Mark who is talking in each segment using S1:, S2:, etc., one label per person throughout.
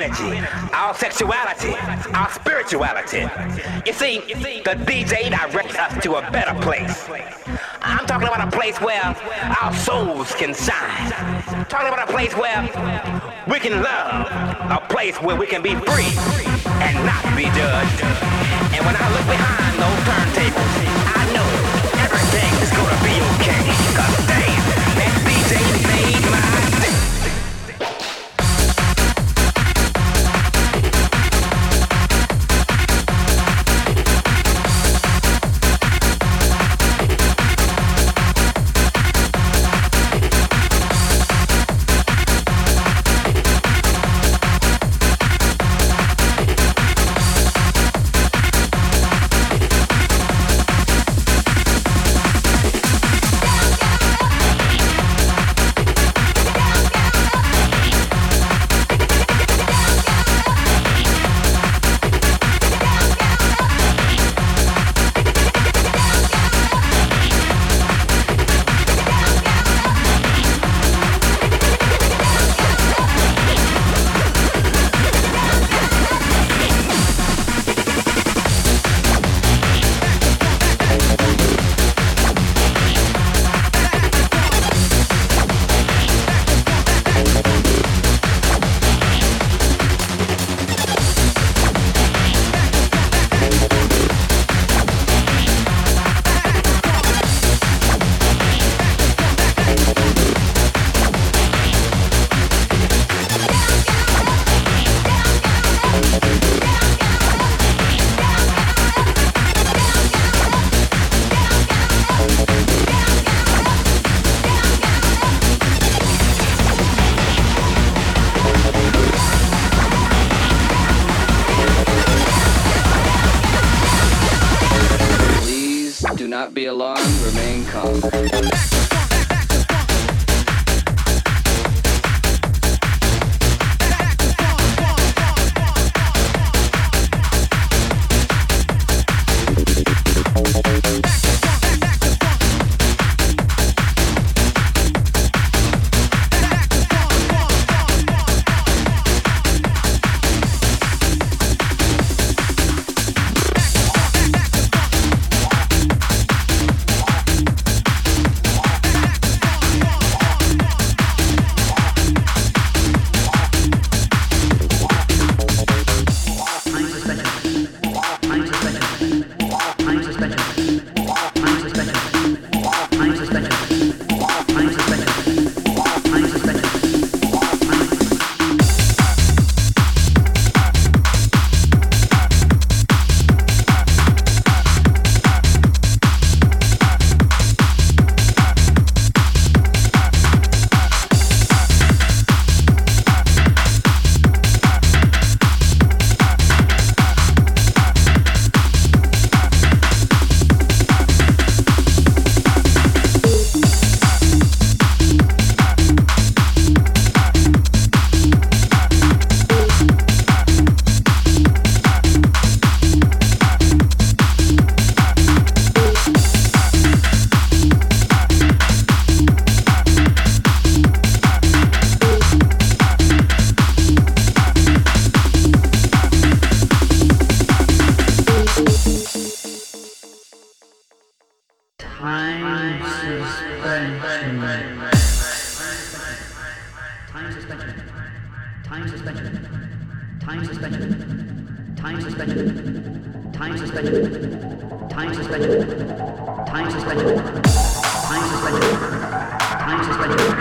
S1: energy, our sexuality, our spirituality. You see, the DJ directs us to a better place. I'm talking about a place where our souls can shine. Talking about a place where we can love. A place where we can be free and not be judged. And when I look behind those turntables, I know everything is gonna be be alarmed, remain calm.
S2: Time suspension. Time suspension. Time suspension. Time suspension. Time suspension. Time suspension. Time suspension. Time suspension. Time suspension.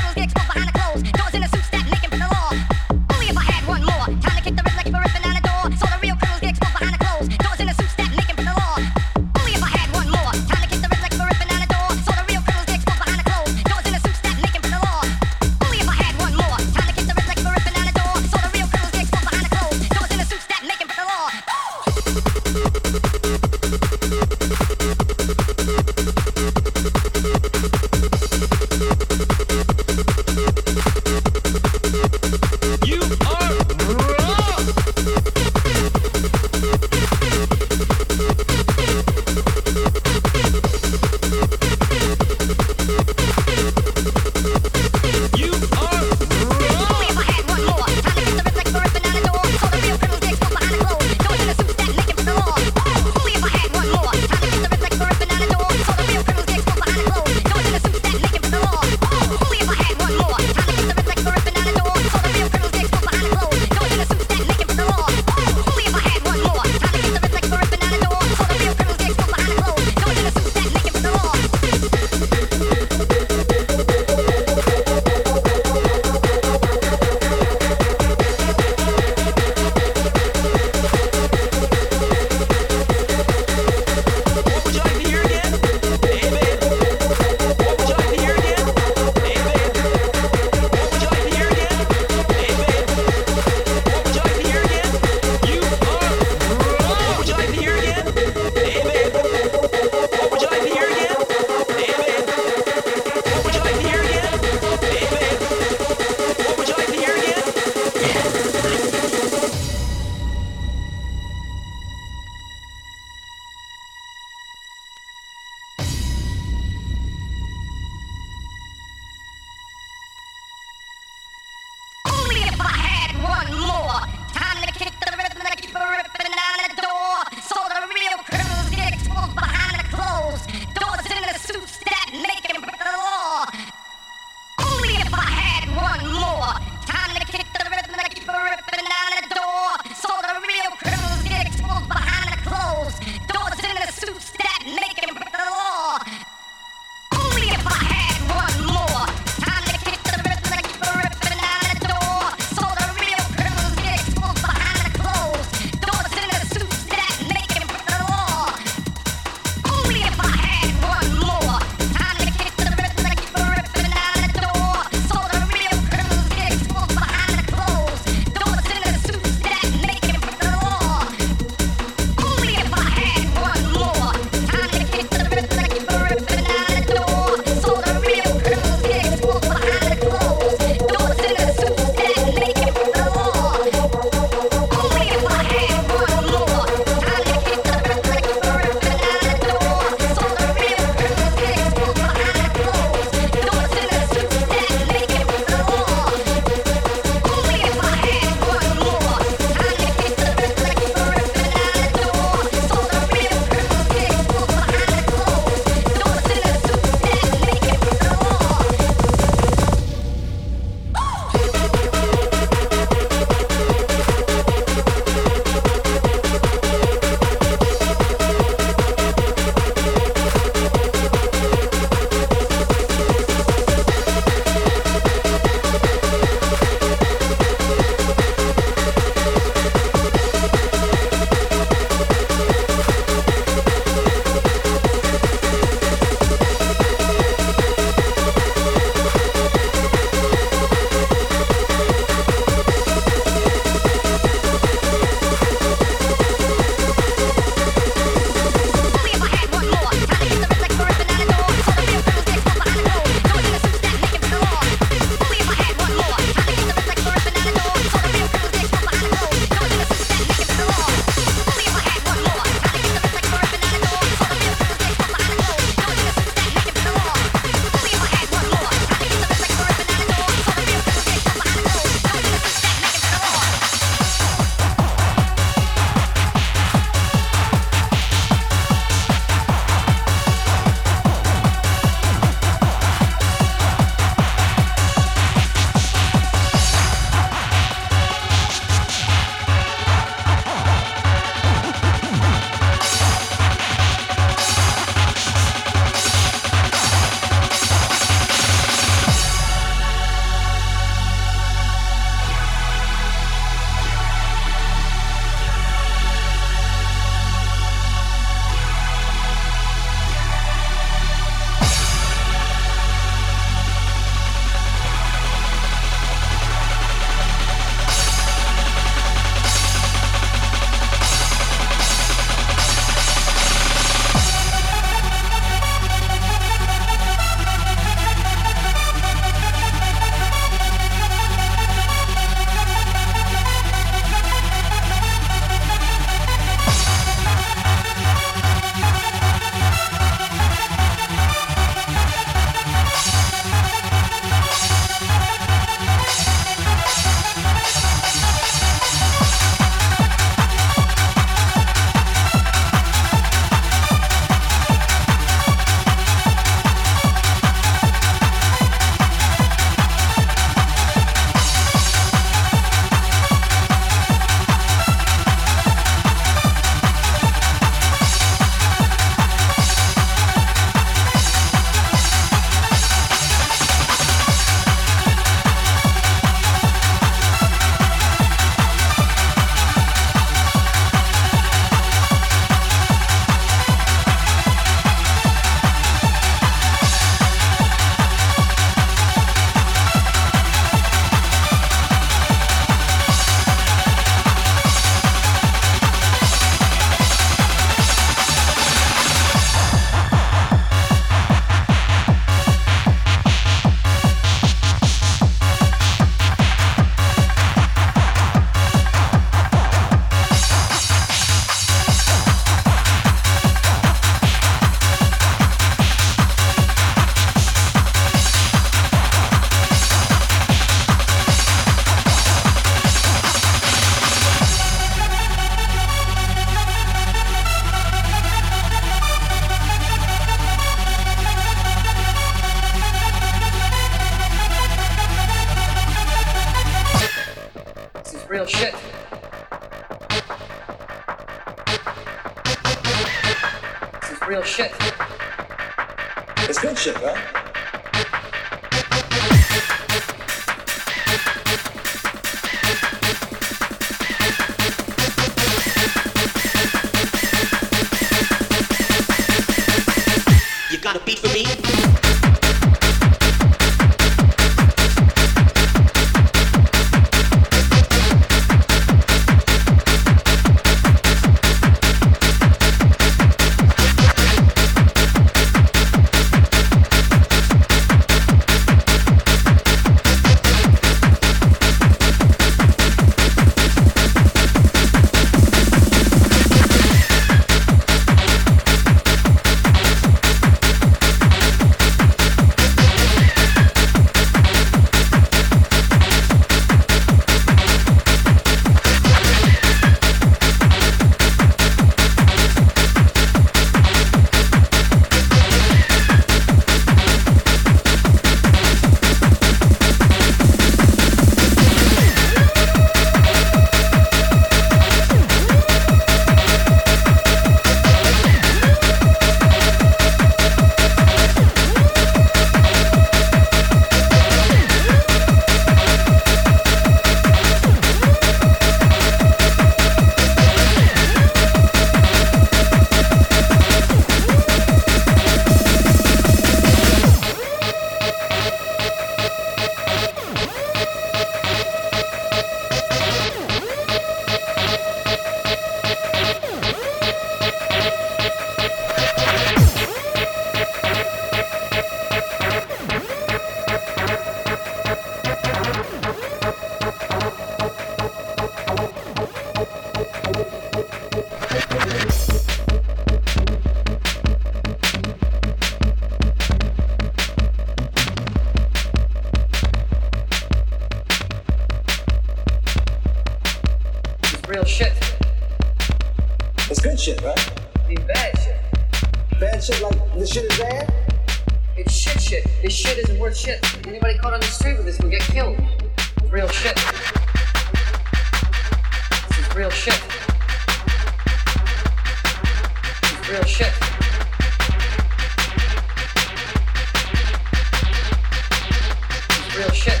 S3: real shit.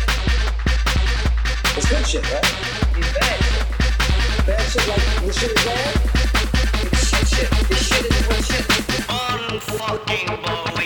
S4: It's good shit, right?
S3: It's bad.
S4: Bad shit like this shit is bad?
S3: It's shit shit. This shit is real shit.
S5: Unfucking believable.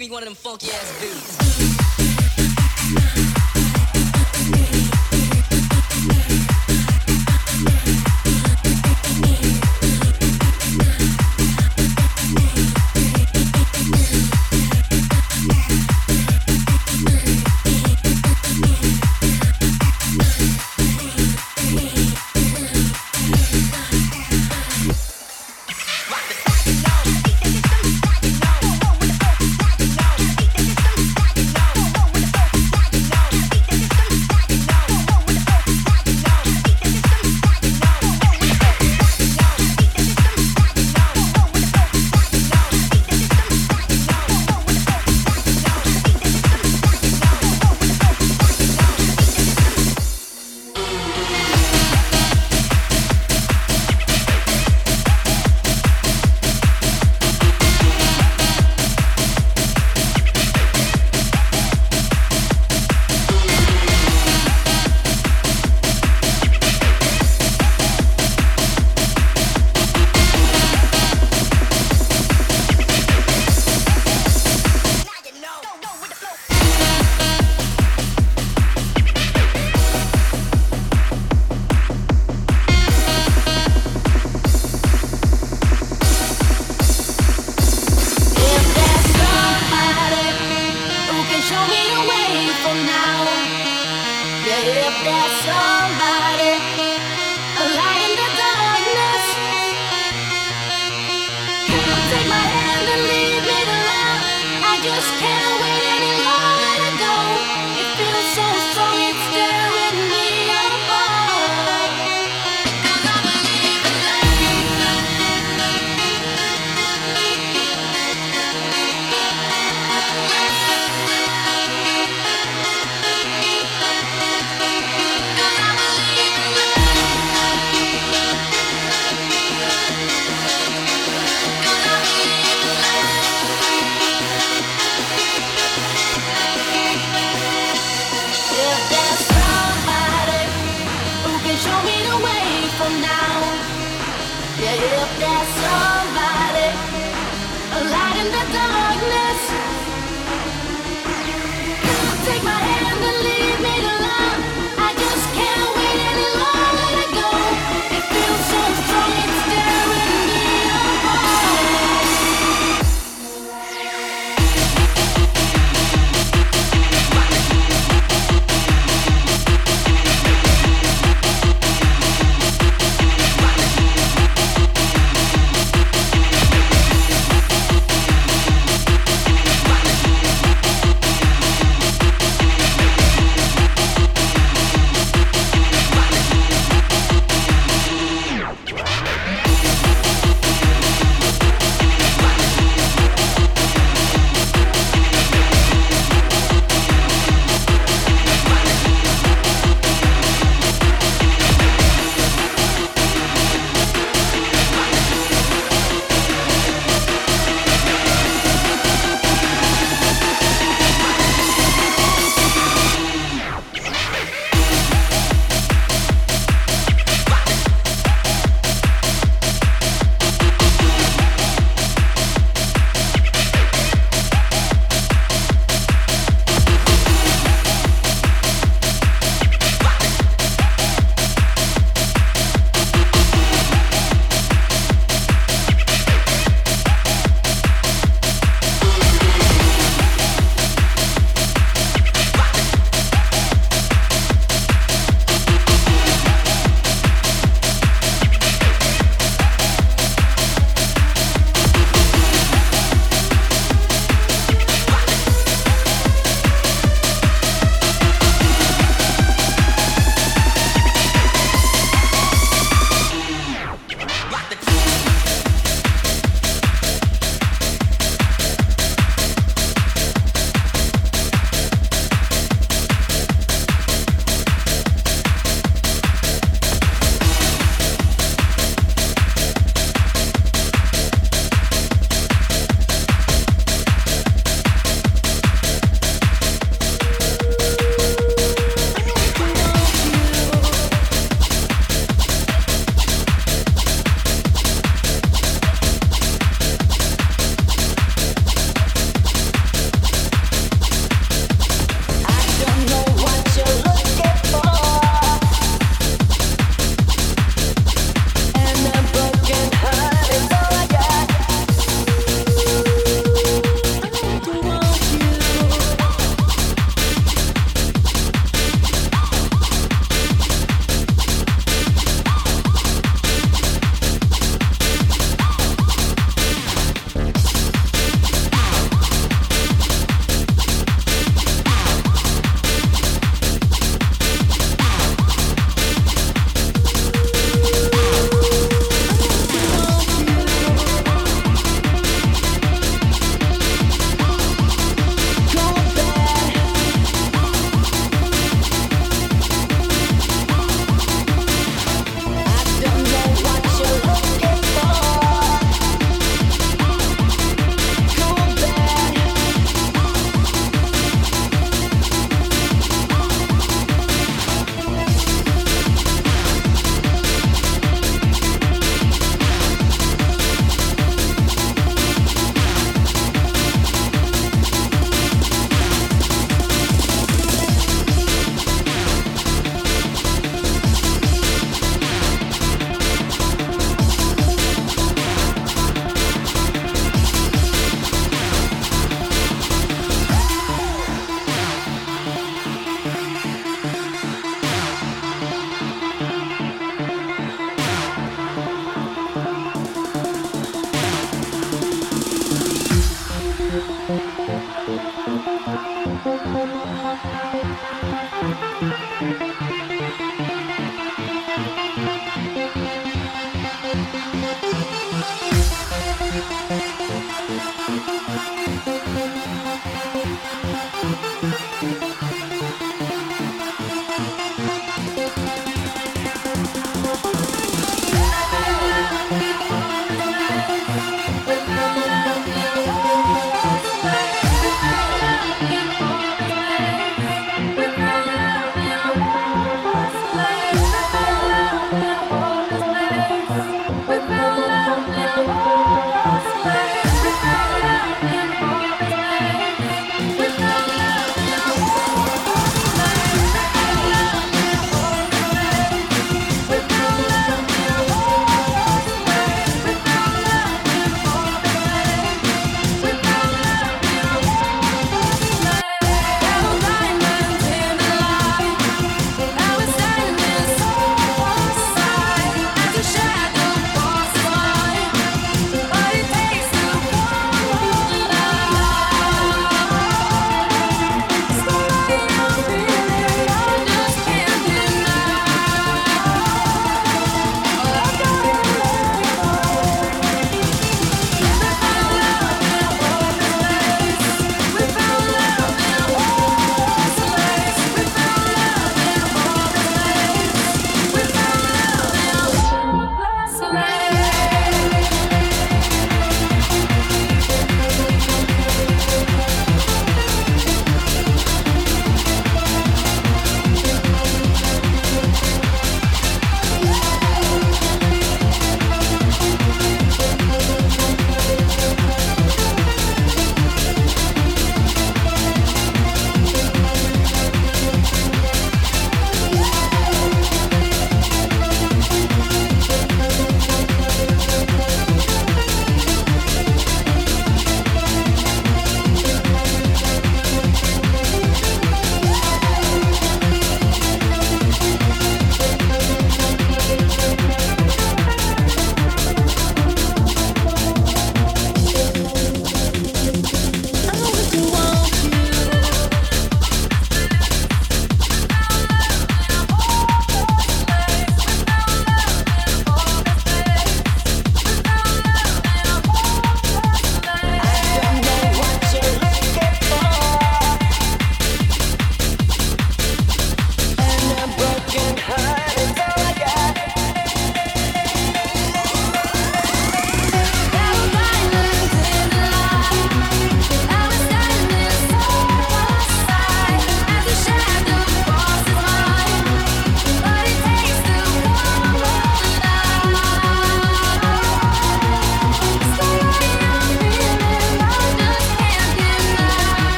S6: Me one of them funky ass beats.